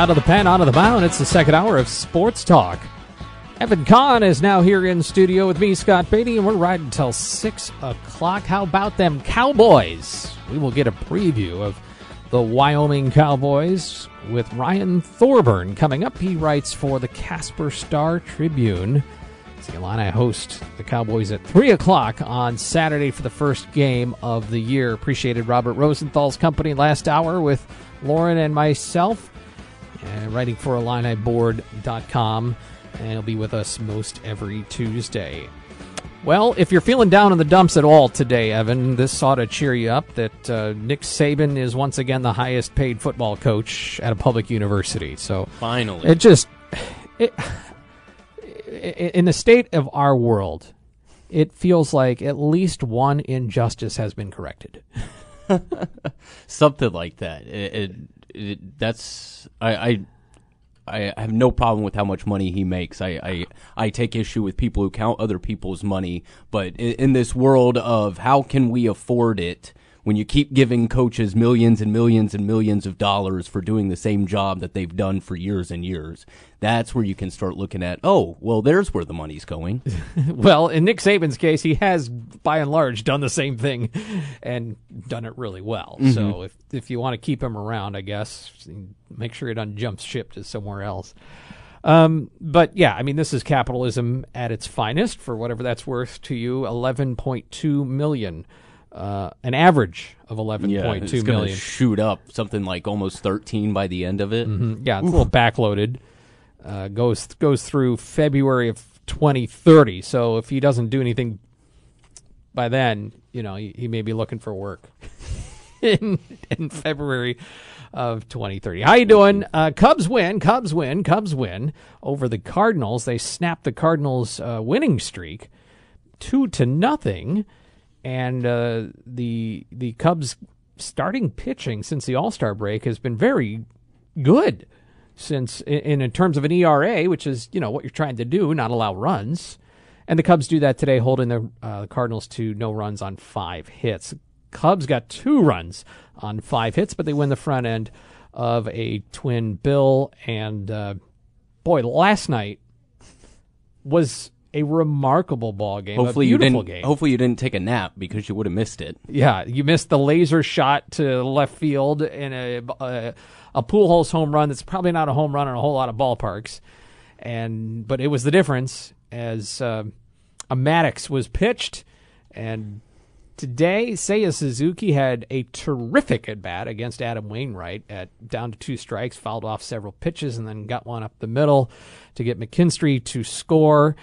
Out of the pen, out of the mound. It's the second hour of Sports Talk. Evan Kahn is now here in studio with me, Scott Beatty, and we're riding until 6 o'clock. How about them Cowboys? We will get a preview of the Wyoming Cowboys with Ryan Thorburn coming up. He writes for the Casper Star Tribune. The Illini host the Cowboys at 3 o'clock on Saturday for the first game of the year. Appreciated Robert Rosenthal's company last hour with Lauren and myself uh, writing for IlliniBoard.com, and he'll be with us most every Tuesday. Well, if you're feeling down in the dumps at all today, Evan, this ought to cheer you up that uh, Nick Saban is once again the highest paid football coach at a public university. So Finally. it just it, in the state of our world, it feels like at least one injustice has been corrected. something like that. It, it, it, that's I, I I have no problem with how much money he makes. I, I I take issue with people who count other people's money, but in, in this world of how can we afford it when you keep giving coaches millions and millions and millions of dollars for doing the same job that they've done for years and years, that's where you can start looking at, oh, well, there's where the money's going. well, in Nick Saban's case, he has by and large done the same thing and done it really well. Mm-hmm. So if if you want to keep him around, I guess make sure he doesn't jump ship to somewhere else. Um, but yeah, I mean, this is capitalism at its finest, for whatever that's worth to you. Eleven point two million, uh, an average of eleven it's two going to shoot up something like almost 13 by the end of it. Mhm. Yeah, it's a little backloaded. Uh, goes goes through February of 2030. So if he doesn't do anything by then, you know, he, he may be looking for work in in February of 2030. How you doing? Uh, Cubs win. Cubs win. Cubs win over the Cardinals. They snapped the Cardinals' uh, winning streak two to nothing, and uh, the the Cubs starting pitching since the All Star break has been very good. Since in, in terms of an ERA, which is you know what you're trying to do, not allow runs, and the Cubs do that today, holding the uh, Cardinals to no runs on five hits. Cubs got two runs on five hits, but they win the front end of a twin bill. And uh, boy, last night was a remarkable ball game. Hopefully a you beautiful didn't. game. Hopefully you didn't take a nap because you would have missed it. Yeah, you missed the laser shot to left field in a a, a pool holes home run. That's probably not a home run in a whole lot of ballparks, and but it was the difference as uh, a Maddux was pitched, and today Seiya Suzuki had a terrific at bat against Adam Wainwright at down to two strikes, fouled off several pitches, and then got one up the middle to get McKinstry to score.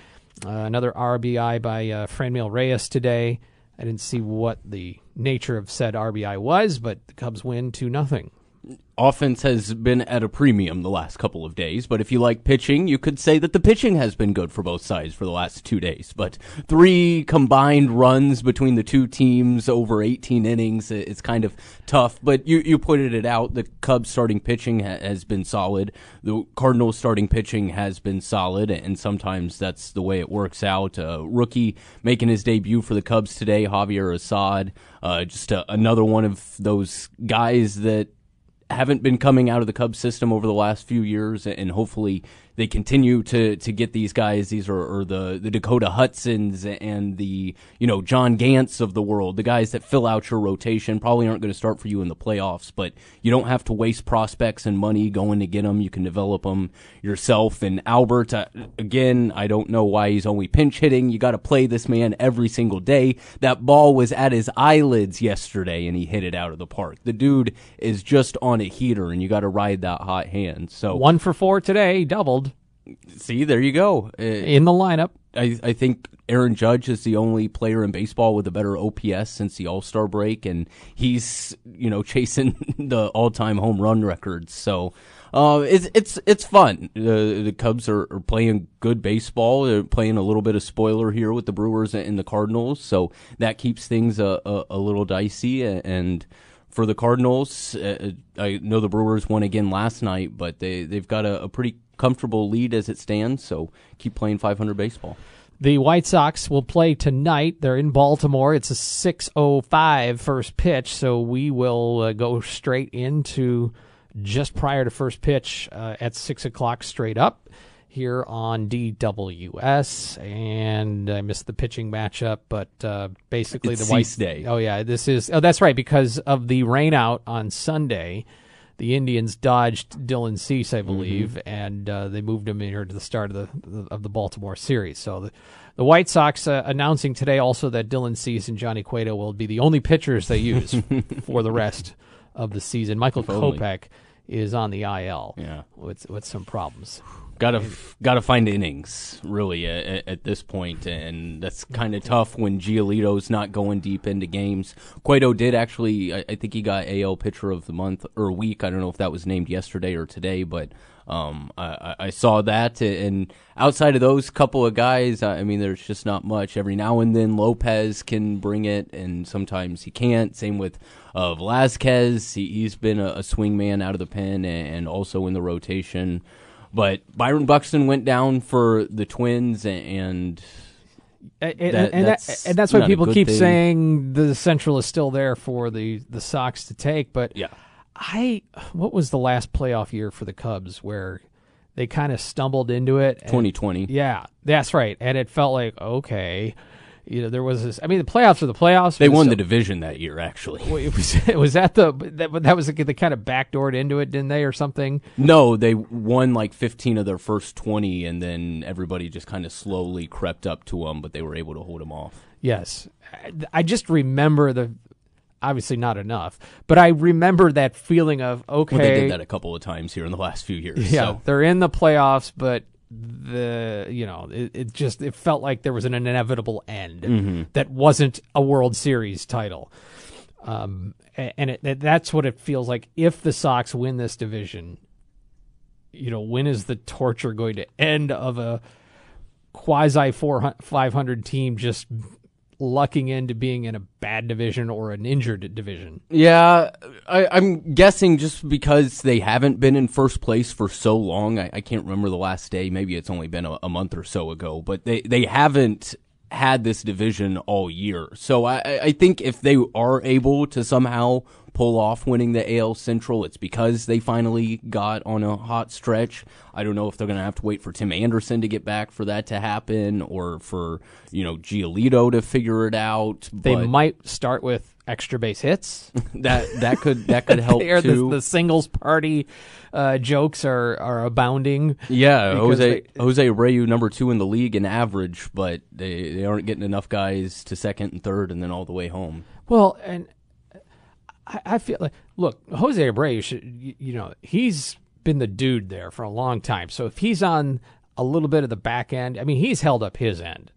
Uh, another RBI by uh, Franmil Reyes today. I didn't see what the nature of said RBI was, but the Cubs win 2 nothing. Offense has been at a premium the last couple of days, but if you like pitching, you could say that the pitching has been good for both sides for the last two days. But three combined runs between the two teams over 18 innings, it's kind of tough. But you, you pointed it out. The Cubs starting pitching ha- has been solid. The Cardinals starting pitching has been solid, and sometimes that's the way it works out. Uh, rookie making his debut for the Cubs today, Javier Assad, uh, just a, another one of those guys that haven't been coming out of the Cubs system over the last few years, and hopefully they continue to to get these guys. These are the the Dakota Hudsons and the you know John Gants of the world, the guys that fill out your rotation. Probably aren't going to start for you in the playoffs, but you don't have to waste prospects and money going to get them. You can develop them yourself. And Albert, uh, again, I don't know why he's only pinch hitting. You got to play this man every single day. That ball was at his eyelids yesterday, and he hit it out of the park. The dude is just on a heater, and you got to ride that hot hand. So One for four today, doubled see, there you go. Uh, in the lineup. I, I think Aaron Judge is the only player in baseball with a better OPS since the All Star break, and he's you know chasing the all time home run records. So uh, it's it's it's fun. Uh, the Cubs are, are playing good baseball. They're playing a little bit of spoiler here with the Brewers and the Cardinals, so that keeps things a, a, a little dicey. And for the Cardinals, uh, I know the Brewers won again last night, but they they've got a, a pretty comfortable lead as it stands. So keep playing 500 baseball. The White Sox will play tonight. They're in Baltimore. It's a 6:05 first pitch, so we will uh, go straight into just prior to first pitch uh, at six o'clock straight up here on DWS. And I missed the pitching matchup, but uh, basically It's the White Day. Oh yeah, this is. Oh, that's right because of the rain out on Sunday. The Indians dodged Dylan Cease, I believe, and uh, they moved him in here to the start of the of the Baltimore series. So the, the White Sox uh, announcing today also that Dylan Cease and Johnny Cueto will be the only pitchers they use for the rest of the season. Michael. Kopech is on the IL Yeah. with with some problems. Gotta gotta find innings really at, at this point, and that's kind of tough when Giolito's not going deep into games. Cueto did actually, I, I think he got AL Pitcher of the Month or week. I don't know if that was named yesterday or today, but um, I, I- saw that. And outside of those couple of guys, I mean, there's just not much. Every now and then Lopez can bring it, and sometimes he can't. Same with uh, Velasquez. He, he's been a, a swing man out of the pen and, and also in the rotation. But Byron Buxton went down for the Twins, and And, and, That- and, that's that, and that's why people keep thing. saying the Central is still there for the the Sox to take. But yeah, I what was the last playoff year for the Cubs where they kind of stumbled into it? and- 2020. Yeah, that's right. And it felt like okay, you know, there was this. I mean, the playoffs are the playoffs. They won so- the division that year, actually. It was was that the that, that was the, kind of backdoored into it, didn't they, or something? No, they won like 15 of their first 20, and then everybody just kind of slowly crept up to them, but they were able to hold them off. Yes, I- I just remember the. Obviously not enough, but I remember that feeling of okay. Well, they did that a couple of times here in the last few years. Yeah, so. they're in the playoffs, but the you know it, it just it felt like there was an inevitable end Mm-hmm. that wasn't a World Series title, um, and it, that- that's what it feels like if the Sox win this division. You know, when is the torture going to end of a quasi four five hundred team just lucking into being in a bad division or an injured division? Yeah, I, I'm guessing just because they haven't been in first place for so long. I, I can't remember the last day. Maybe it's only been a, a month or so ago, but they, they haven't had this division all year. So I I think if they are able to somehow pull off winning the AL Central, it's because they finally got on a hot stretch. I don't know if they're going to have to wait for Tim Anderson to get back for that to happen or for, you know, Giolito to figure it out. They but might start with extra base hits. that that could that could help too. the, the singles party uh, jokes are, are abounding. Yeah, Jose they- Jose Abreu number two in the league in average, but they they aren't getting enough guys to second and third, and then all the way home. Well, and I, I feel like look, Jose Abreu should you, you know he's been the dude there for a long time. So if he's on a little bit of the back end, I mean he's held up his end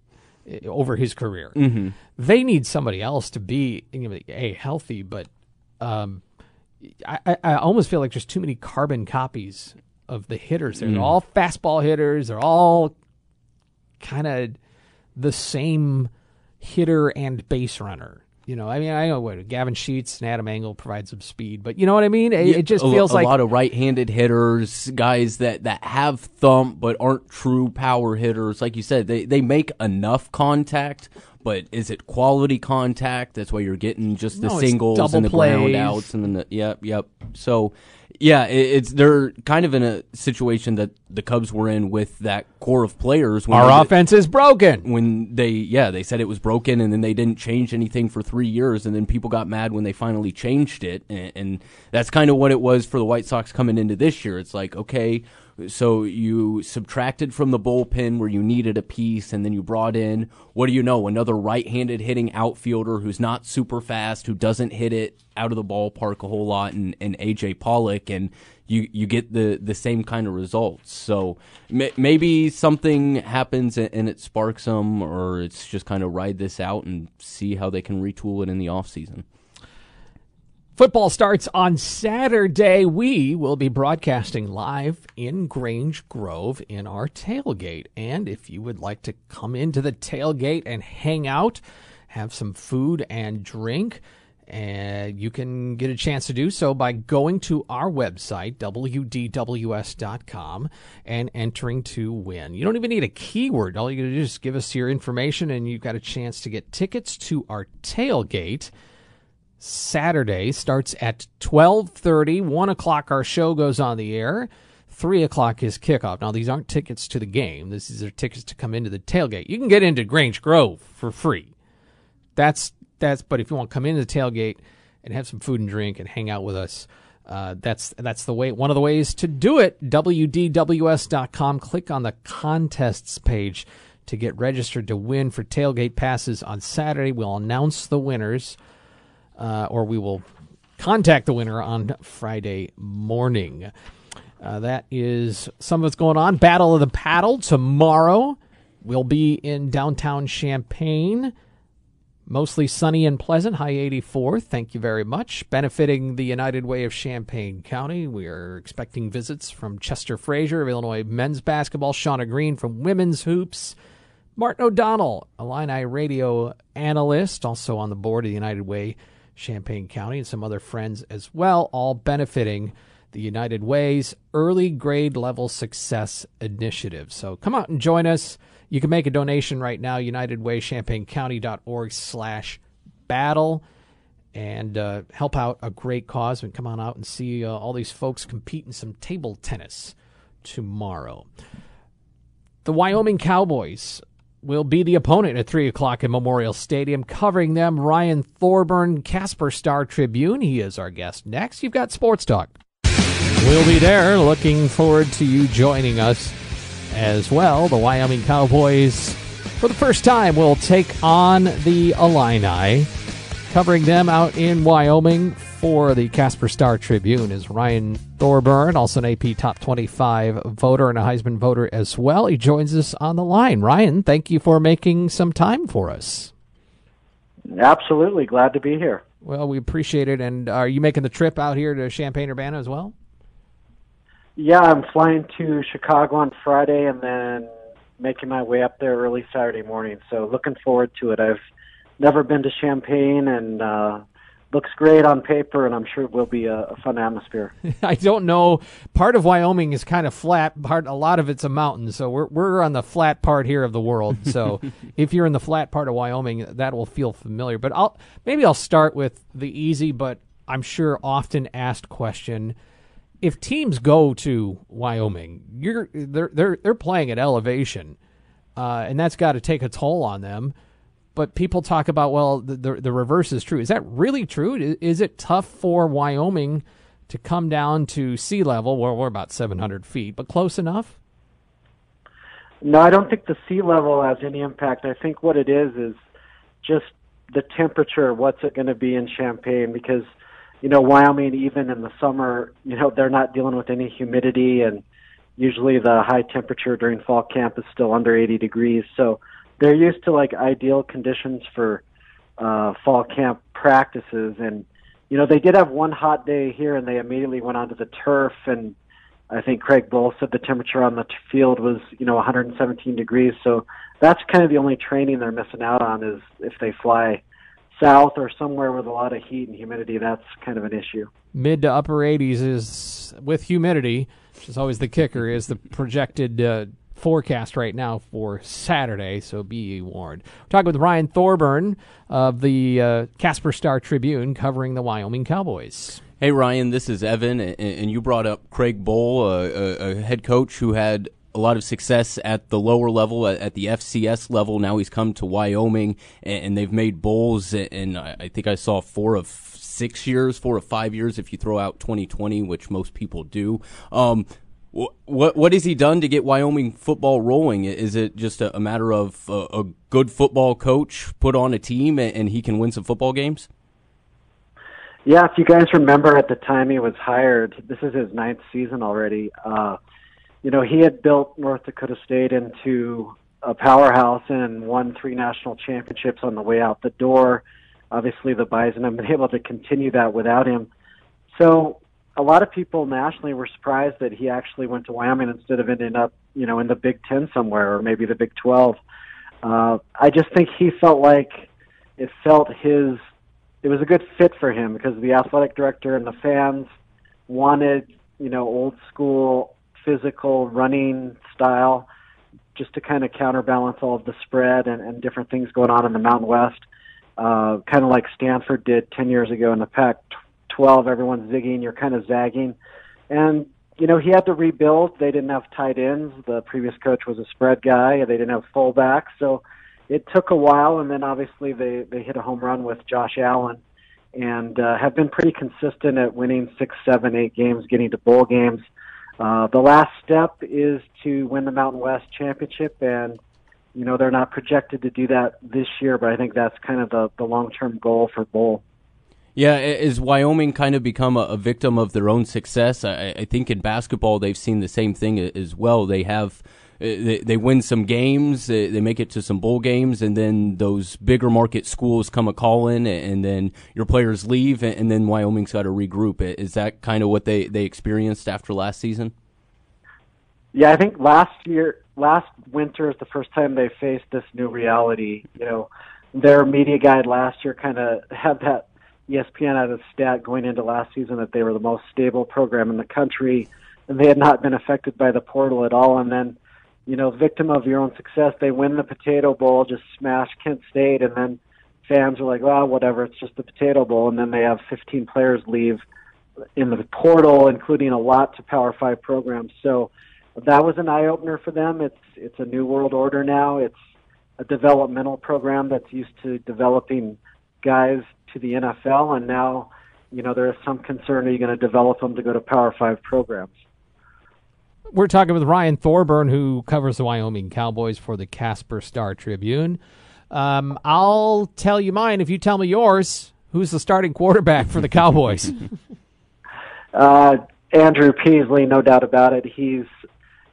eh, over his career. Mm-hmm. They need somebody else to be you know, a healthy, but um, I, I, I almost feel like there's too many carbon copies of the hitters. They're all fastball hitters. They're all kind of the same hitter and base runner. You know, I mean, I know what Gavin Sheets and Adam Engel provide some speed, but you know what I mean. It, it just a, feels a like a lot of right-handed hitters, guys that, that have thump but aren't true power hitters. Like you said, they they make enough contact, but is it quality contact? That's why you're getting just the No, singles and the ground outs and then the yep yep. So Yeah, it's they're kind of in a situation that the Cubs were in with that core of players. When Our offense is broken. when they yeah they said it was broken and then they didn't change anything for three years and then people got mad when they finally changed it and, and that's kind of what it was for the White Sox coming into this year. It's like okay, so you subtracted from the bullpen where you needed a piece and then you brought in what do you know another right-handed hitting outfielder who's not super fast who doesn't hit it out of the ballpark a whole lot and, and AJ Pollock and you you get the the same kind of results. So may, maybe something happens and, and it sparks them, or it's just kind of ride this out and see how they can retool it in the off season. Football starts on Saturday. We will be broadcasting live in Grange Grove in our tailgate. And if you would like to come into the tailgate and hang out, have some food and drink, and you can get a chance to do so by going to our website, wdws.com, and entering to win. You don't even need a keyword. All you got to do is give us your information, and you've got a chance to get tickets to our tailgate. Saturday starts at 12.30. 1 o'clock our show goes on the air. 3 o'clock is kickoff. Now, these aren't tickets to the game. This is are tickets to come into the tailgate. You can get into Grange Grove for free. That's, that's, but if you want to come into the tailgate and have some food and drink and hang out with us, uh, that's that's the way. One of the ways to do it. WDWS.com. Click on the contests page to get registered to win for tailgate passes on Saturday. We'll announce the winners uh, or we will contact the winner on Friday morning. Uh, that is some of what's going on. Battle of the Paddle tomorrow. We'll be in downtown Champaign. Mostly sunny and pleasant, high 84. Thank you very much. Benefiting the United Way of Champaign County. We are expecting visits from Chester Frazier of Illinois men's basketball, Shauna Green from women's hoops, Martin O'Donnell, Illini radio analyst, also on the board of the United Way Champaign County, and some other friends as well, all benefiting the United Way's early grade level success initiative. So come out and join us. You can make a donation right now, unitedwaychampaigncounty.org slash battle, and uh, help out a great cause. And come on out and see uh, all these folks compete in some table tennis tomorrow. The Wyoming Cowboys will be the opponent at 3 o'clock in Memorial Stadium. Covering them, Ryan Thorburn, Casper Star Tribune. He is our guest next. You've got Sports Talk. We'll be there. Looking forward to you joining us as well. The Wyoming Cowboys, for the first time, will take on the Illini. Covering them out in Wyoming for the Casper Star Tribune is Ryan Thorburn, also an AP Top 25 voter and a Heisman voter as well. He joins us on the line. Ryan, thank you for making some time for us. Absolutely. Glad to be here. Well, we appreciate it. And are you making the trip out here to Champaign Urbana as well? Yeah, I'm flying to Chicago on Friday and then making my way up there early Saturday morning. So looking forward to it. I've never been to Champaign and uh looks great on paper and I'm sure it will be a, a fun atmosphere. I don't know. Part of Wyoming is kind of flat. Part a lot of it's a mountain. So we're we're on the flat part here of the world. So if you're in the flat part of Wyoming, that will feel familiar. But I'll maybe I'll start with the easy, but I'm sure often asked question. If teams go to Wyoming, you're they're they're they're playing at elevation, uh, and that's got to take a toll on them. But people talk about well, the, the the reverse is true. Is that really true? Is, it tough for Wyoming to come down to sea level? Well, we're about 700 feet, but close enough. No, I don't think the sea level has any impact. I think what it is is just the temperature. What's it going to be in Champaign? Because you know, Wyoming, even in the summer, you know, they're not dealing with any humidity, and usually the high temperature during fall camp is still under 80 degrees. So they're used to like ideal conditions for uh, fall camp practices. And you know, they did have one hot day here, and they immediately went onto the turf. And I think Craig Bohl said the temperature on the t- field was you know 117 degrees. So that's kind of the only training they're missing out on is if they fly south or somewhere with a lot of heat and humidity, that's kind of an issue. Mid to upper 80s is with humidity, which is always the kicker, is the projected uh, forecast right now for Saturday. So be warned. We're talking with Ryan Thorburn of the uh, Casper Star Tribune, covering the Wyoming Cowboys. Hey Ryan, this is Evan, and you brought up Craig Bohl, a, a head coach who had a lot of success at the lower level, at the FCS level. Now he's come to Wyoming, and they've made bowls, and I think I saw four of six years, four of five years, if you throw out 2020, which most people do. Um, what what has he done to get Wyoming football rolling? Is it just a, a matter of a, a, good football coach put on a team and, and he can win some football games? Yeah, if you guys remember at the time he was hired, this is his ninth season already. Uh, you know, he had built North Dakota State into a powerhouse and won three national championships on the way out the door. Obviously, the Bison have been able to continue that without him. So, a lot of people nationally were surprised that he actually went to Wyoming instead of ending up, you know, in the Big Ten somewhere or maybe the Big Twelve. Uh, I just think he felt like it felt his. It was a good fit for him because the athletic director and the fans wanted, you know, old school physical running style just to kind of counterbalance all of the spread and, and different things going on in the Mountain West. Uh, kind of like Stanford did 10 years ago in the Pac 12. Everyone's zigging, you're kind of zagging. And, you know, he had to rebuild. They didn't have tight ends. The previous coach was a spread guy. And they didn't have fullbacks. So it took a while. And then obviously they, they hit a home run with Josh Allen and uh, have been pretty consistent at winning six, seven, eight games, getting to bowl games. Uh, the last step is to win the Mountain West Championship, and you know they're not projected to do that this year, but I think that's kind of the, the long term goal for Bohl. Yeah, is Wyoming kind of become a, a victim of their own success? I, I, think in basketball they've seen the same thing as well. They have uh, they, they win some games, they, they make it to some bowl games, and then those bigger market schools come a calling, and then your players leave, and then Wyoming's got to regroup. Is that kind of what they, they experienced after last season? Yeah, I think last year, last winter is the first time they faced this new reality. You know, their media guide last year kind of had that ESPN had a stat going into last season that they were the most stable program in the country, and they had not been affected by the portal at all. And then you know, victim of your own success. They win the Potato Bowl, just smash Kent State, and then fans are like, well, whatever, it's just the Potato Bowl. And then they have 15 players leave in the portal, including a lot to Power Five programs. So that was an eye opener for them. It's it's a new world order now. It's a developmental program that's used to developing guys to the NFL, and now, you know, there is some concern: are you going to develop them to go to Power Five programs? We're talking with Ryan Thorburn, who covers the Wyoming Cowboys for the Casper Star Tribune. Um, I'll tell you mine if you tell me yours. Who's the starting quarterback for the Cowboys? uh, Andrew Peasley, no doubt about it. He's,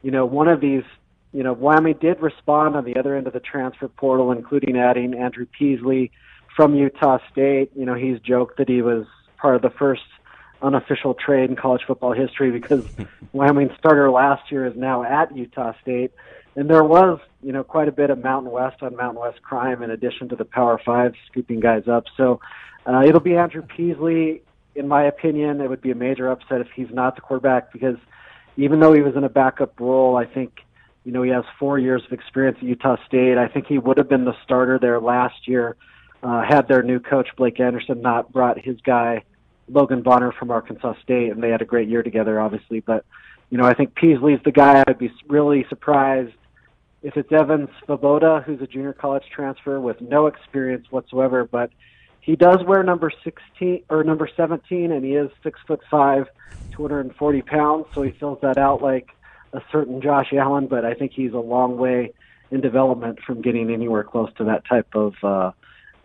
you know, one of these. You know, Wyoming did respond on the other end of the transfer portal, including adding Andrew Peasley from Utah State. You know, he's joked that he was part of the first unofficial trade in college football history because Wyoming starter last year is now at Utah State. And there was, you know, quite a bit of Mountain West on Mountain West crime in addition to the Power Five scooping guys up. So uh, it'll be Andrew Peasley. In my opinion, it would be a major upset if he's not the quarterback because even though he was in a backup role, I think, you know, he has four years of experience at Utah State. I think he would have been the starter there last year uh, had their new coach, Blake Anderson, not brought his guy Logan Bonner from Arkansas State, and they had a great year together, obviously. But you know, I think Peasley's the guy. I'd be really surprised if it's Evan Svoboda, who's a junior college transfer with no experience whatsoever, but he does wear number 16 or number 17, and he is six foot five, 240 pounds, so he fills that out like a certain Josh Allen. But I think he's a long way in development from getting anywhere close to that type of uh,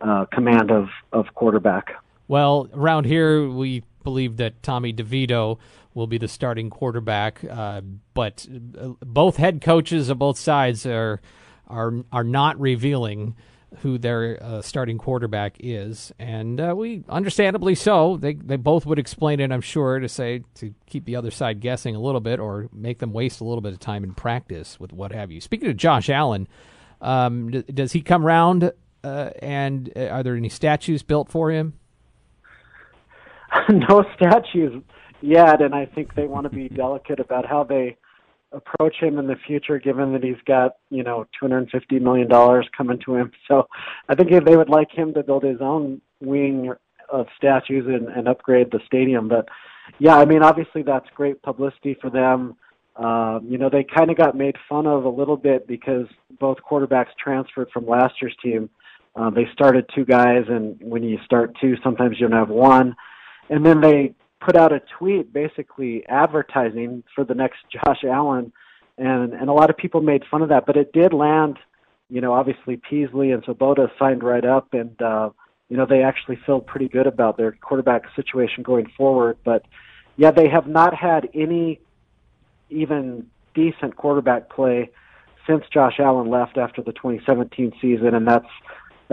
uh, command of of quarterback. Well, around here, we believe that Tommy DeVito will be the starting quarterback, uh, but uh, both head coaches of both sides are are are not revealing who their uh, starting quarterback is, and uh, we understandably so. They they both would explain it, I'm sure, to say to keep the other side guessing a little bit or make them waste a little bit of time in practice with what have you. Speaking of Josh Allen, um, d- does he come around? Uh, and uh, are there any statues built for him? no statues yet, and I think they want to be delicate about how they approach him in the future, given that he's got you know 250 million dollars coming to him. So I think they would like him to build his own wing of statues and, and upgrade the stadium. But yeah, I mean, obviously that's great publicity for them. Um, you know, they kind of got made fun of a little bit because both quarterbacks transferred from last year's team. Uh, they started two guys, and when you start two, sometimes you don't have one. And then they put out a tweet basically advertising for the next Josh Allen, and and a lot of people made fun of that, but it did land. You know, obviously Peasley and Svoboda signed right up, and uh, you know they actually feel pretty good about their quarterback situation going forward. But yeah, they have not had any even decent quarterback play since Josh Allen left after the 2017 season, and that's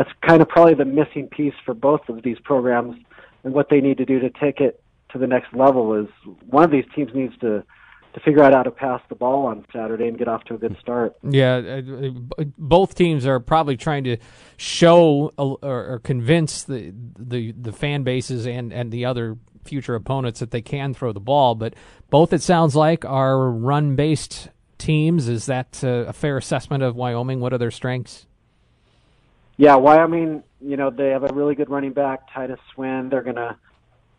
that's kind of probably the missing piece for both of these programs. And what they need to do to take it to the next level is one of these teams needs to to figure out how to pass the ball on Saturday and get off to a good start. Yeah, uh, both teams are probably trying to show or, or convince the, the the fan bases and and the other future opponents that they can throw the ball. But both, it sounds like, are run based teams. Is that uh, a fair assessment of Wyoming? What are their strengths? Yeah, Wyoming, you know, they have a really good running back, Titus Swen. They're going to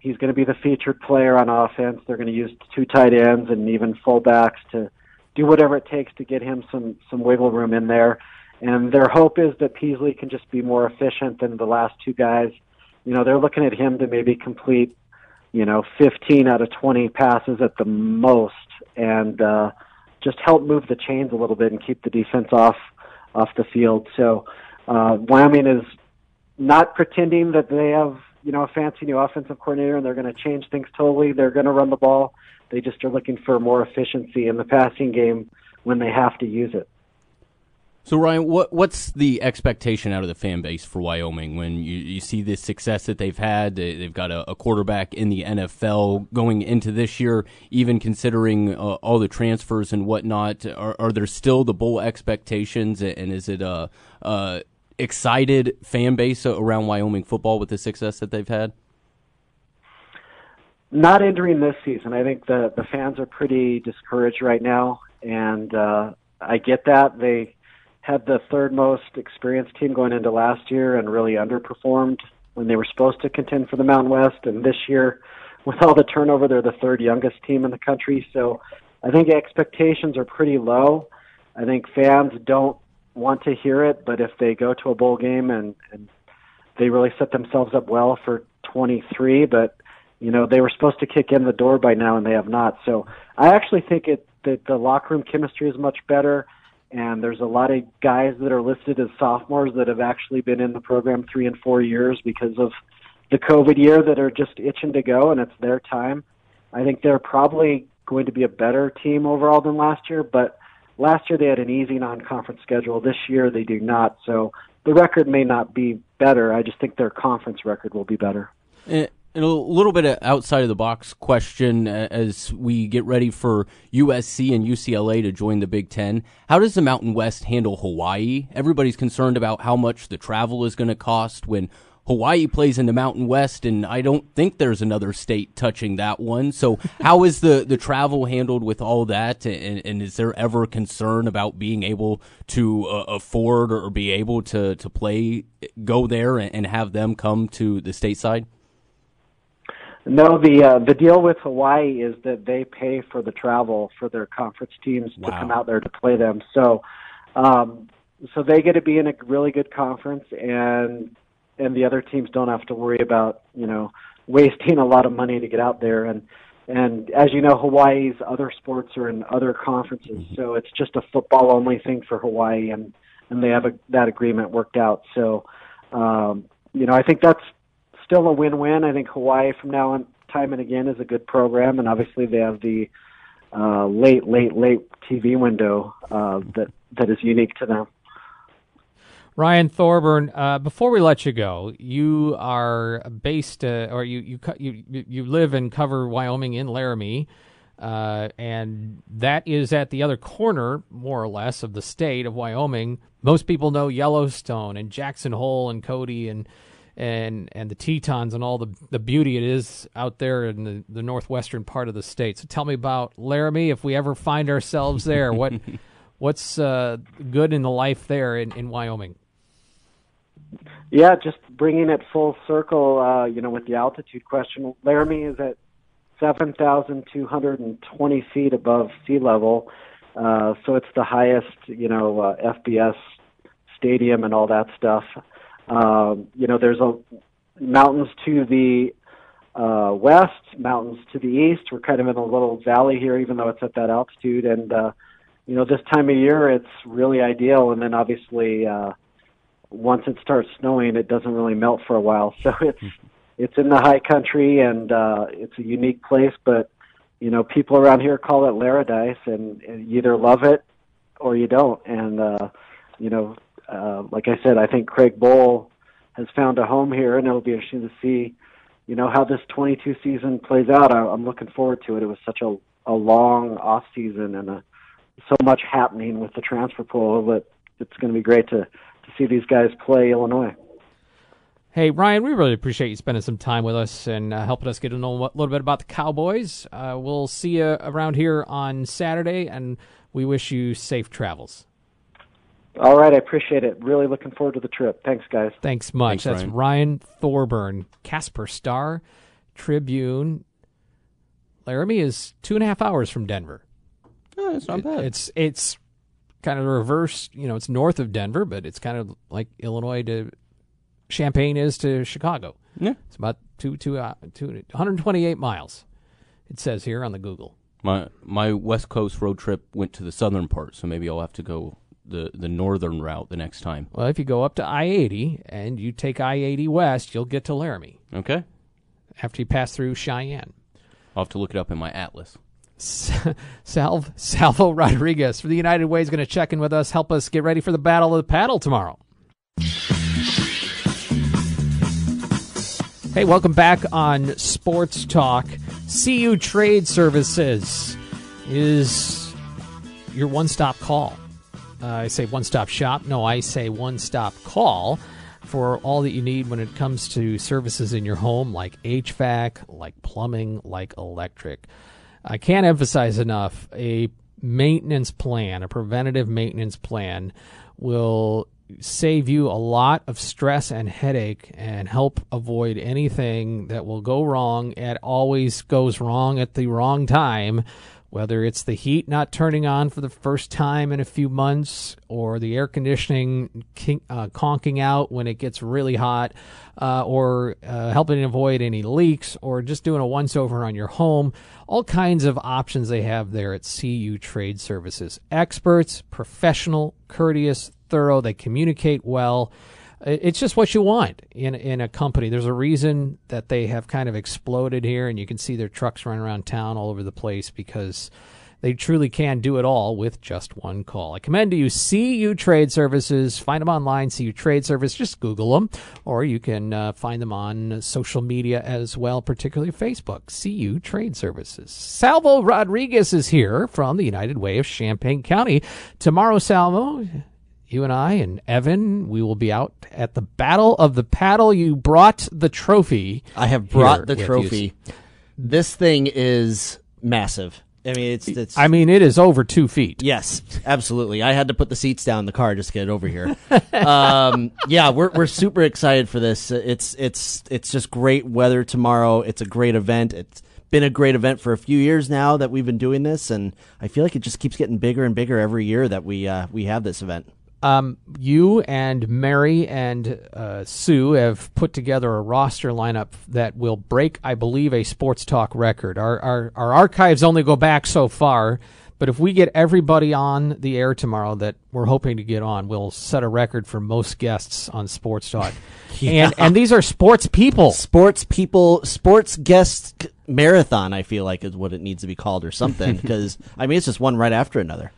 he's going to be the featured player on offense. They're going to use two tight ends and even fullbacks to do whatever it takes to get him some some wiggle room in there. And their hope is that Peasley can just be more efficient than the last two guys. You know, they're looking at him to maybe complete, you know, 15 out of 20 passes at the most, and uh, just help move the chains a little bit and keep the defense off off the field. So uh, Wyoming is not pretending that they have you know a fancy new offensive coordinator and they're going to change things totally. They're going to run the ball. They just are looking for more efficiency in the passing game when they have to use it. So Ryan, what what's the expectation out of the fan base for Wyoming when you, you see this success that they've had? They, have got a, a, quarterback in the NFL going into this year, even considering uh, all the transfers and whatnot. Are, are there still the bowl expectations, and is it a, a excited fan base around Wyoming football with the success that they've had? Not entering this season. I think the the fans are pretty discouraged right now, and uh, I get that they had the third most experienced team going into last year and really underperformed when they were supposed to contend for the Mountain West. And this year, with all the turnover, they're the third youngest team in the country. So I think expectations are pretty low. I think fans don't want to hear it, but if they go to a bowl game and, and they really set themselves up well for 23, but you know they were supposed to kick in the door by now and they have not. So I actually think it that the locker room chemistry is much better, and there's a lot of guys that are listed as sophomores that have actually been in the program three and four years because of the COVID year that are just itching to go, and it's their time. I think they're probably going to be a better team overall than last year, but Last year they had an easy non-conference schedule. This year they do not. So the record may not be better. I just think their conference record will be better. And a little bit of outside of the box question uh, as we get ready for USC and UCLA to join the Big Ten. How does the Mountain West handle Hawaii? Everybody's concerned about how much the travel is going to cost when Hawaii plays in the Mountain West, and I don't think there's another state touching that one. So, how is the, the travel handled with all that? And, and is there ever concern about being able to uh, afford or be able to, to play, go there, and, and have them come to the stateside? No, the uh, the deal with Hawaii is that they pay for the travel for their conference teams wow. to come out there to play them. So, um, so they get to be in a really good conference, and and the other teams don't have to worry about you know wasting a lot of money to get out there. And and as you know Hawaii's other sports are in other conferences mm-hmm. so it's just a football only thing for Hawaii and and they have a, that agreement worked out. So um you know I think that's still a win-win. I think Hawaii from now on time and again is a good program and obviously they have the uh late late late TV window uh that that is unique to them Ryan Thorburn, uh, before we let you go, you are based, uh, or you, you you you live and cover Wyoming in Laramie, uh, and that is at the other corner, more or less, of the state of Wyoming. Most people know Yellowstone and Jackson Hole and Cody and and and the Tetons and all the the beauty it is out there in the, the northwestern part of the state. So tell me about Laramie. If we ever find ourselves there, what what's uh, good in the life there in, in Wyoming? Yeah, just bringing it full circle, uh, you know, with the altitude question. Laramie is at 7,220 feet above sea level, uh, so it's the highest, you know, uh, FBS stadium and all that stuff. Um, you know, there's a mountains to the uh, west, mountains to the east. We're kind of in a little valley here, even though it's at that altitude. And uh, you know, this time of year, it's really ideal. And then obviously, uh, once it starts snowing, it doesn't really melt for a while. So it's it's in the high country, and uh, it's a unique place. But you know, people around here call it Laradice, and, and you either love it or you don't. And uh, you know, uh, like I said, I think Craig Bohl has found a home here, and it'll be interesting to see, you know, how this 22 season plays out. I, I'm looking forward to it. It was such a a long off season and a, so much happening with the transfer portal that it's going to be great to to see these guys play Illinois. Hey, Ryan, we really appreciate you spending some time with us and uh, helping us get to know a little bit about the Cowboys. Uh, we'll see you around here on Saturday, and we wish you safe travels. All right, I appreciate it. Really looking forward to the trip. Thanks, guys. Thanks much. Thanks, That's Ryan. Ryan Thorburn, Casper Star Tribune. Laramie is two and a half hours from Denver. Oh, it's not bad. It's it's kind of the reverse. You know, it's north of Denver, but it's kind of like Illinois to Champaign is to Chicago. yeah. It's about two two uh, two 128 miles. It says here on the Google. My my West Coast road trip went to the southern part, so maybe I'll have to go the the northern route the next time. Well, if you go up to I-80 and you take I-80 west, you'll get to Laramie Okay, after you pass through Cheyenne. I'll have to look it up in my atlas. Salv Salvo Rodriguez for the United Way is going to check in with us, help us get ready for the Battle of the Paddle tomorrow. Hey, welcome back on Sports Talk. CU Trade Services is your one stop call. Uh, I say one stop shop. No, I say one stop call for all that you need when it comes to services in your home, like HVAC, like plumbing, like electric. I can't emphasize enough a maintenance plan, a preventative maintenance plan, will save you a lot of stress and headache and help avoid anything that will go wrong. It always goes wrong at the wrong time, whether it's the heat not turning on for the first time in a few months or the air conditioning uh, conking out when it gets really hot, uh, or uh, helping avoid any leaks, or just doing a once over on your home. All kinds of options they have there at CU Trade Services. Experts, professional, courteous, thorough. They communicate well. It's just what you want in in a company. There's a reason that they have kind of exploded here, and you can see their trucks running around town all over the place because they truly can do it all with just one call. I commend to you CU Trade Services. Find them online, CU Trade Service. Just Google them, or you can uh, find them on social media as well, particularly Facebook. CU Trade Services. Salvo Rodriguez is here from the United Way of Champaign County. Tomorrow, Salvo, you and I and Evan, we will be out at the Battle of the Paddle. You brought the trophy. I have brought the with you. trophy. This thing is massive. I mean, it's it's. I mean, it is over two feet. Yes, absolutely. I had to put the seats down in the car just to get over here. um, yeah, we're we're super excited for this. It's it's it's just great weather tomorrow. It's a great event. It's been a great event for a few years now that we've been doing this, and I feel like it just keeps getting bigger and bigger every year that we uh, we have this event. Um, you and Mary and uh, Sue have put together a roster lineup that will break, I believe, a sports talk record. Our, our our archives only go back so far, but if we get everybody on the air tomorrow that we're hoping to get on, we'll set a record for most guests on sports talk. yeah. And and these are sports people. Sports people, sports guest marathon. I feel like is what it needs to be called or something because I mean it's just one right after another.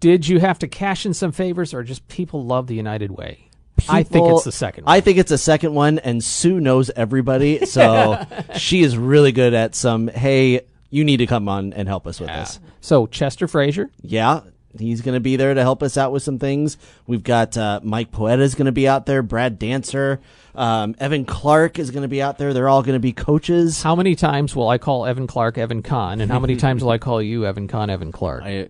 Did you have to cash in some favors, or just people love the United Way? I think it's the second. One. I think it's the second one, and Sue knows everybody, so she is really good at some. Hey, you need to come on and help us with this. so Chester Frazier, Yeah, he's going to be there to help us out with some things. We've got uh, Mike Poeta is going to be out there. Brad Dancer, um, Evan Clark is going to be out there. They're all going to be coaches. How many times will I call Evan Clark Evan Kahn, and how many times will I call you Evan Kahn Evan Clark? I,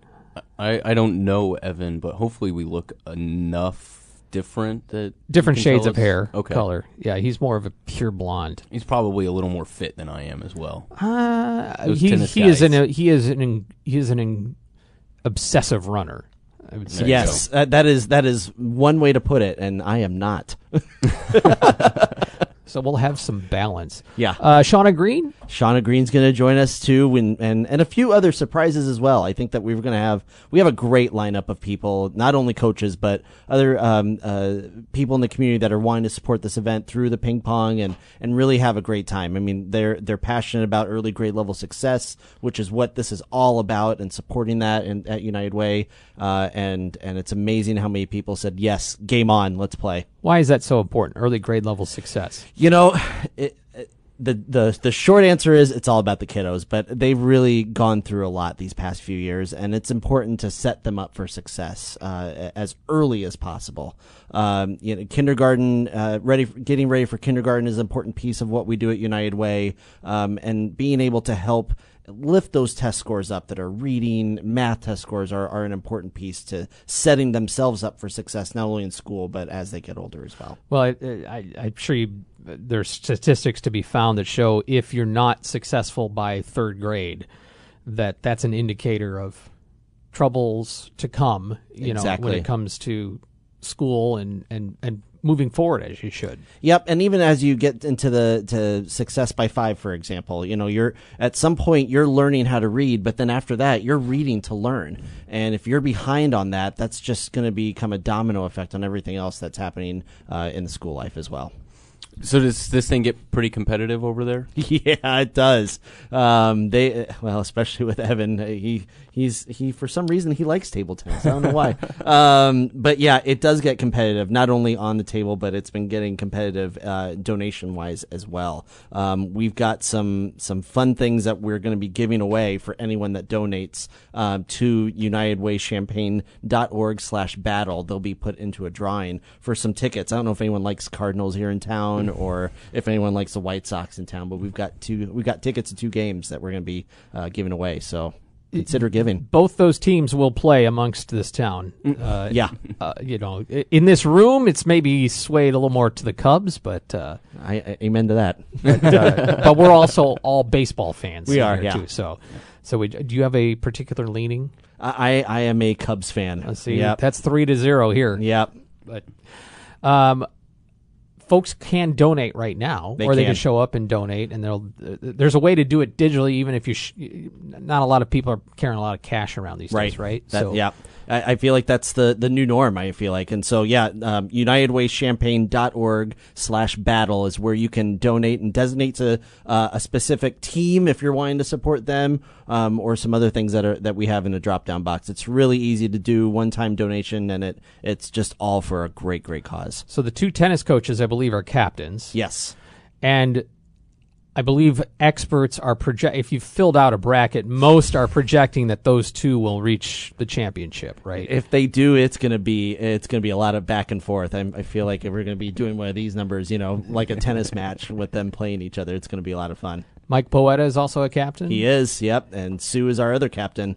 I I don't know Evan, but hopefully we look enough different that you different can shades tell of us? hair Okay. color. Yeah, he's more of a pure blonde. He's probably a little more fit than I am as well. Uh, Those he tennis he is guys. an he is an he is an obsessive runner. I would say. Yes, uh, that is that is one way to put it, and I am not. So we'll have some balance. Yeah. Uh, Shauna Green. Shauna Green's going to join us too, and, and and a few other surprises as well. I think that we're going to have we have a great lineup of people, not only coaches but other um, uh, people in the community that are wanting to support this event through the ping pong and and really have a great time. I mean, they're they're passionate about early grade level success, which is what this is all about, and supporting that in, at United Way. Uh, and and it's amazing how many people said yes, game on, let's play. Why is that so important? Early grade level success. You know, it, it- the the the short answer is it's all about the kiddos, but they've really gone through a lot these past few years, and it's important to set them up for success uh, as early as possible. Um, you know, kindergarten, uh, ready, getting ready for kindergarten is an important piece of what we do at United Way, um, and being able to help lift those test scores up that are reading, math test scores are, are an important piece to setting themselves up for success not only in school but as they get older as well. Well, I, I'm sure you, there's statistics to be found that show if you're not successful by third grade, that that's an indicator of troubles to come. You know, when it comes to school and and and moving forward as you should. Yep, and even as you get into the to success by five, for example, you know, you're at some point you're learning how to read, but then after that, you're reading to learn. And if you're behind on that, that's just going to become a domino effect on everything else that's happening uh, in the school life as well. So does this thing get pretty competitive over there? Yeah, it does. Um, they well, especially with Evan, uh, he he's he for some reason he likes table tennis. I don't know why. um, but yeah, it does get competitive not only on the table, but it's been getting competitive uh, donation wise as well. Um, we've got some some fun things that we're going to be giving away for anyone that donates um, to UnitedWayChampaign.org slash battle. They'll be put into a drawing for some tickets. I don't know if anyone likes Cardinals here in town or if anyone likes the White Sox in town, but we've got two we've got tickets to two games that we're going to be uh, giving away. So consider giving. Both those teams will play amongst this town. Uh, Yeah, uh, you know, in this room, it's maybe swayed a little more to the Cubs, but uh, I, I amen to that. uh, but we're also all baseball fans. We are, yeah. Too, so, so we, do you have a particular leaning? I I am a Cubs fan. Let's see. Yep. That's three to zero here. Yep. But um, folks can donate right now, They or they can. can show up and donate, and they'll. Uh, there's a way to do it digitally, even if you. Sh- not a lot of people are carrying a lot of cash around these right days, right? That, yeah I, I feel like that's the the new norm i feel like. And so yeah um, unitedwaychampaign.org slash battle is where you can donate and designate to uh, a specific team if you're wanting to support them um, or some other things that are that we have in a drop down box. It's really easy to do one time donation and it it's just all for a great great cause. So the two tennis coaches, I believe, are captains. yes. And I believe experts are project. If you've filled out a bracket, most are projecting that those two will reach the championship, right? if they do, it's gonna be it's gonna be a lot of back and forth. I'm, I feel like if we're gonna be doing one of these numbers, you know, like a tennis match with them playing each other, it's gonna be a lot of fun. Mike Poeta is also a captain. He is, yep, and Sue is our other captain.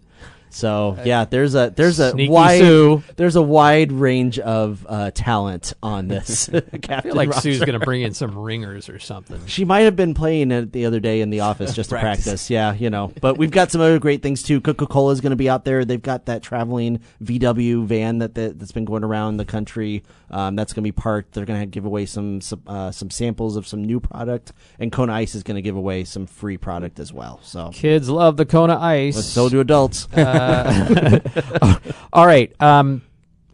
So yeah, there's a there's a Sneaky wide Sue. there's a wide range of uh, talent on this captain. I feel like roster. Sue's going to bring in some ringers or something. She might have been playing it the other day in the office just to Practice. practice. Yeah, you know. But we've got some other great things too. Coca Cola is going to be out there. They've got that traveling VW van that, that that's been going around the country. Um, that's going to be parked. They're going to give away some some, uh, some samples of some new product, and Kona Ice is going to give away some free product as well. So Kids love the Kona Ice. so do adults. All right. Um,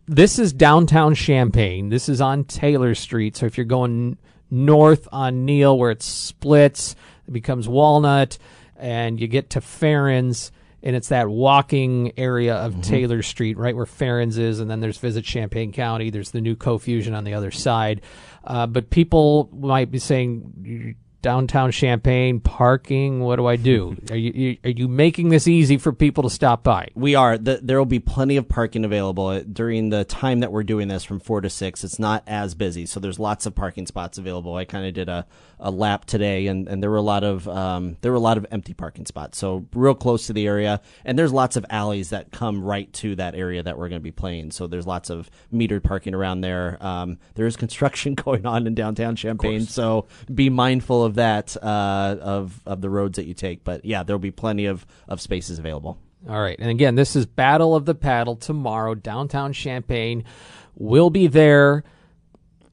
this is downtown Champaign. This is on Taylor Street. So if you're going north on Neil, where it splits, it becomes Walnut, and you get to Farren's, and it's that walking area of Taylor Street, right where Farren's is, and then there's Visit Champaign County. There's the new Co-Fusion on the other side. Uh, but people might be saying, downtown Champaign parking. What do I do? are you, you are you making this easy for people to stop by? We are. The, there will be plenty of parking available Uh, during the time that we're doing this from four to six. It's not as busy, so there's lots of parking spots available. I kind of did a, a lap today, and, and there were a lot of um, there were a lot of empty parking spots. So real close to the area, and there's lots of alleys that come right to that area that we're going to be playing. So there's lots of metered parking around there. Um, there is construction going on in downtown Champaign, so be mindful of that uh, of of the roads that you take. But yeah, there'll be plenty of of spaces available. All right. And again, this is Battle of the Paddle tomorrow, downtown Champaign. We'll be there.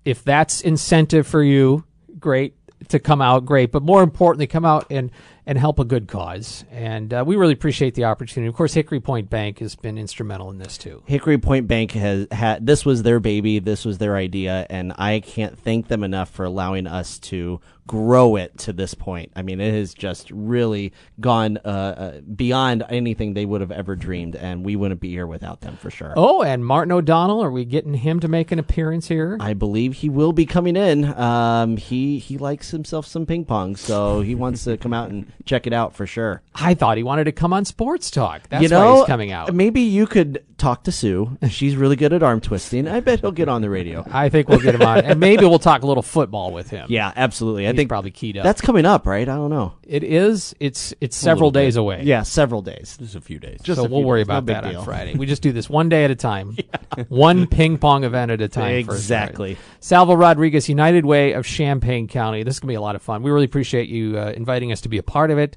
If that's incentive for you, great to come out, great. But more importantly, come out and, and help a good cause. And uh, we really appreciate the opportunity. Of course, Hickory Point Bank has been instrumental in this too. Hickory Point Bank has had this was their baby, this was their idea, and I can't thank them enough for allowing us to grow it to this point. I mean, it has just really gone uh, uh, beyond anything they would have ever dreamed, and we wouldn't be here without them for sure. Oh, and Martin O'Donnell, are we getting him to make an appearance here? I believe he will be coming in. Um, he he likes himself some ping pong, so he wants to come out and check it out for sure. I thought he wanted to come on Sports Talk. That's you know, why he's coming out. Maybe you could talk to Sue. She's really good at arm twisting. I bet he'll get on the radio. I think we'll get him on, and maybe we'll talk a little football with him. Yeah, absolutely. I think probably keyed up. that's coming up, right? I don't know. It is. It's it's several little bit. days away. Yeah, several days. Just a few days. Just so a we'll worry days. About big that on. Friday. We just do this one day at a time, one ping pong event at a time. for us. Exactly. Salvo Rodriguez, United Way of Champaign County. This is gonna be a lot of fun. We really appreciate you uh, inviting us to be a part of it,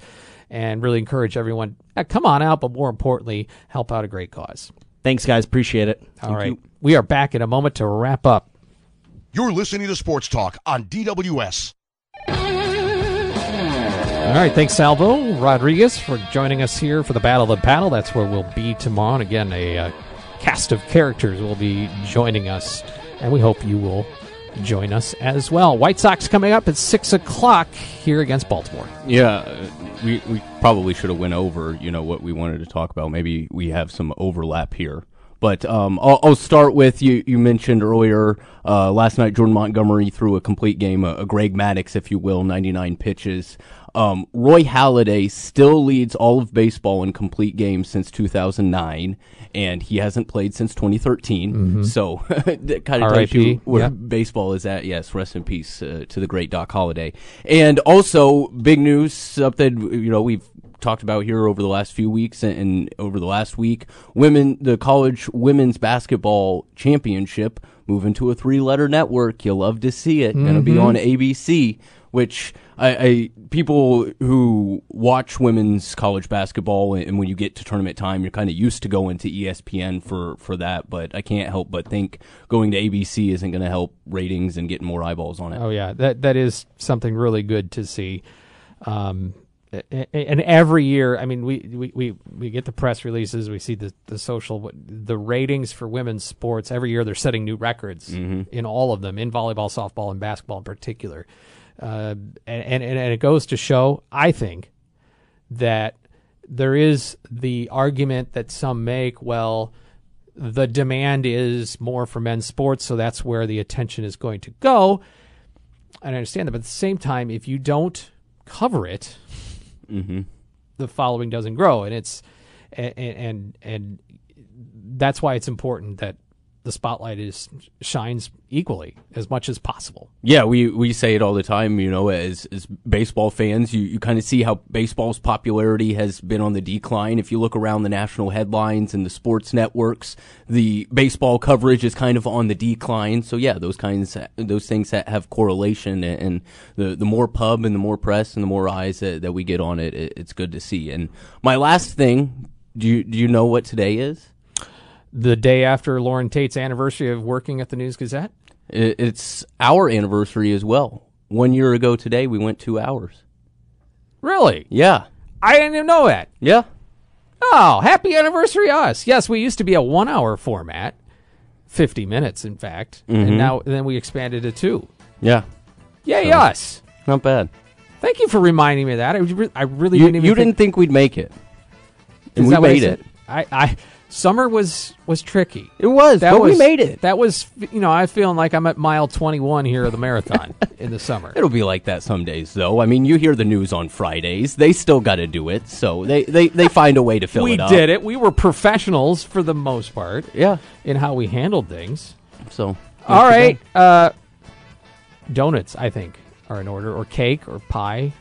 and really encourage everyone uh, come on out. But more importantly, help out a great cause. Thanks, guys. Appreciate it. All right, we are back in a moment to wrap up. You're listening to Sports Talk on DWS. All right, thanks, Salvo Rodriguez, for joining us here for the Battle of the Paddle. That's where we'll be tomorrow. And again, a uh, cast of characters will be joining us, and we hope you will join us as well. White Sox coming up at six o'clock here against Baltimore. Yeah, uh, we we probably should have went over, you know, what we wanted to talk about. Maybe we have some overlap here. But um, I'll, I'll start with you. You mentioned earlier uh, last night Jordan Montgomery threw a complete game, a, a Greg Maddux, if you will, 99 pitches. Um, Roy Halladay still leads all of baseball in complete games since 2009, and he hasn't played since 2013. So that kind of tells you where yeah. baseball is at. Yes, rest in peace uh, to the great Doc Halladay. And also, big news, something you know we've talked about here over the last few weeks and, and over the last week. Women, the college women's basketball championship, moving to a three-letter network. You'll love to see it. Going to be on ABC. Which I, I people who watch women's college basketball and when you get to tournament time, you're kind of used to going to ESPN for for that. But I can't help but think going to ABC isn't going to help ratings and getting more eyeballs on it. Oh yeah, that that is something really good to see. Um, and every year, I mean, we, we, we, we get the press releases, we see the the social, the ratings for women's sports. Every year, they're setting new records in all of them, in volleyball, softball, and basketball in particular. Uh, and, and and it goes to show, I think, that there is the argument that some make. Well, the demand is more for men's sports, so that's where the attention is going to go. And I understand that, but at the same time, if you don't cover it, Mm-hmm. the following doesn't grow, and it's and and and that's why it's important that the spotlight is shines equally as much as possible. Yeah, we, we say it all the time, you know, as, as baseball fans, you, you kind of see how baseball's popularity has been on the decline. If you look around the national headlines and the sports networks, the baseball coverage is kind of on the decline. So yeah, those kinds, those things that have correlation and, the, the more pub and the more press and the more eyes that, that we get on it, it, it's good to see. And my last thing, do you, do you know what today is? The day after Lauren Tate's anniversary of working at the News Gazette, it's our anniversary as well. One year ago today, we went two hours. really, Yeah. I didn't even know that. Yeah. Oh, happy anniversary, us! Yes, we used to be a one-hour format, fifty minutes, in fact, and mm-hmm. now then we expanded to two. Yeah. Yay, us! Not bad. Thank you for reminding me of that. I, re- I really You, didn't even you think- didn't think we'd make it. And we that what I made it. I, I Summer was was tricky. It was, That but was, we made it. That was, you know, I'm feeling like I'm at mile 21 here of the marathon in the summer. It'll be like that some days, though. I mean, you hear the news on Fridays. They still got to do it, so they, they, they find a way to fill we it up. We did it. We were professionals for the most part Yeah. in how we handled things. So. All right. Uh, donuts, I think, are in order, or cake, or pie.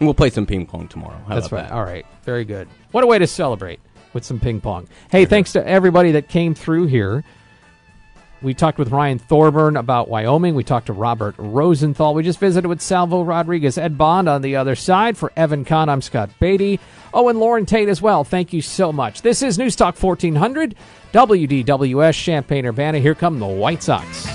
We'll play some ping pong tomorrow. How That's right. that? All right. Very good. What a way to celebrate with some ping pong. Hey, thanks to everybody that came through here. We talked with Ryan Thorburn about Wyoming. We talked to Robert Rosenthal. We just visited with Salvo Rodriguez. Ed Bond on the other side. For Evan Kahn, I'm Scott Beatty. Oh, and Lauren Tate as well. Thank you so much. This is News Talk 1400, WDWS, Champaign Urbana. Here come the White Sox.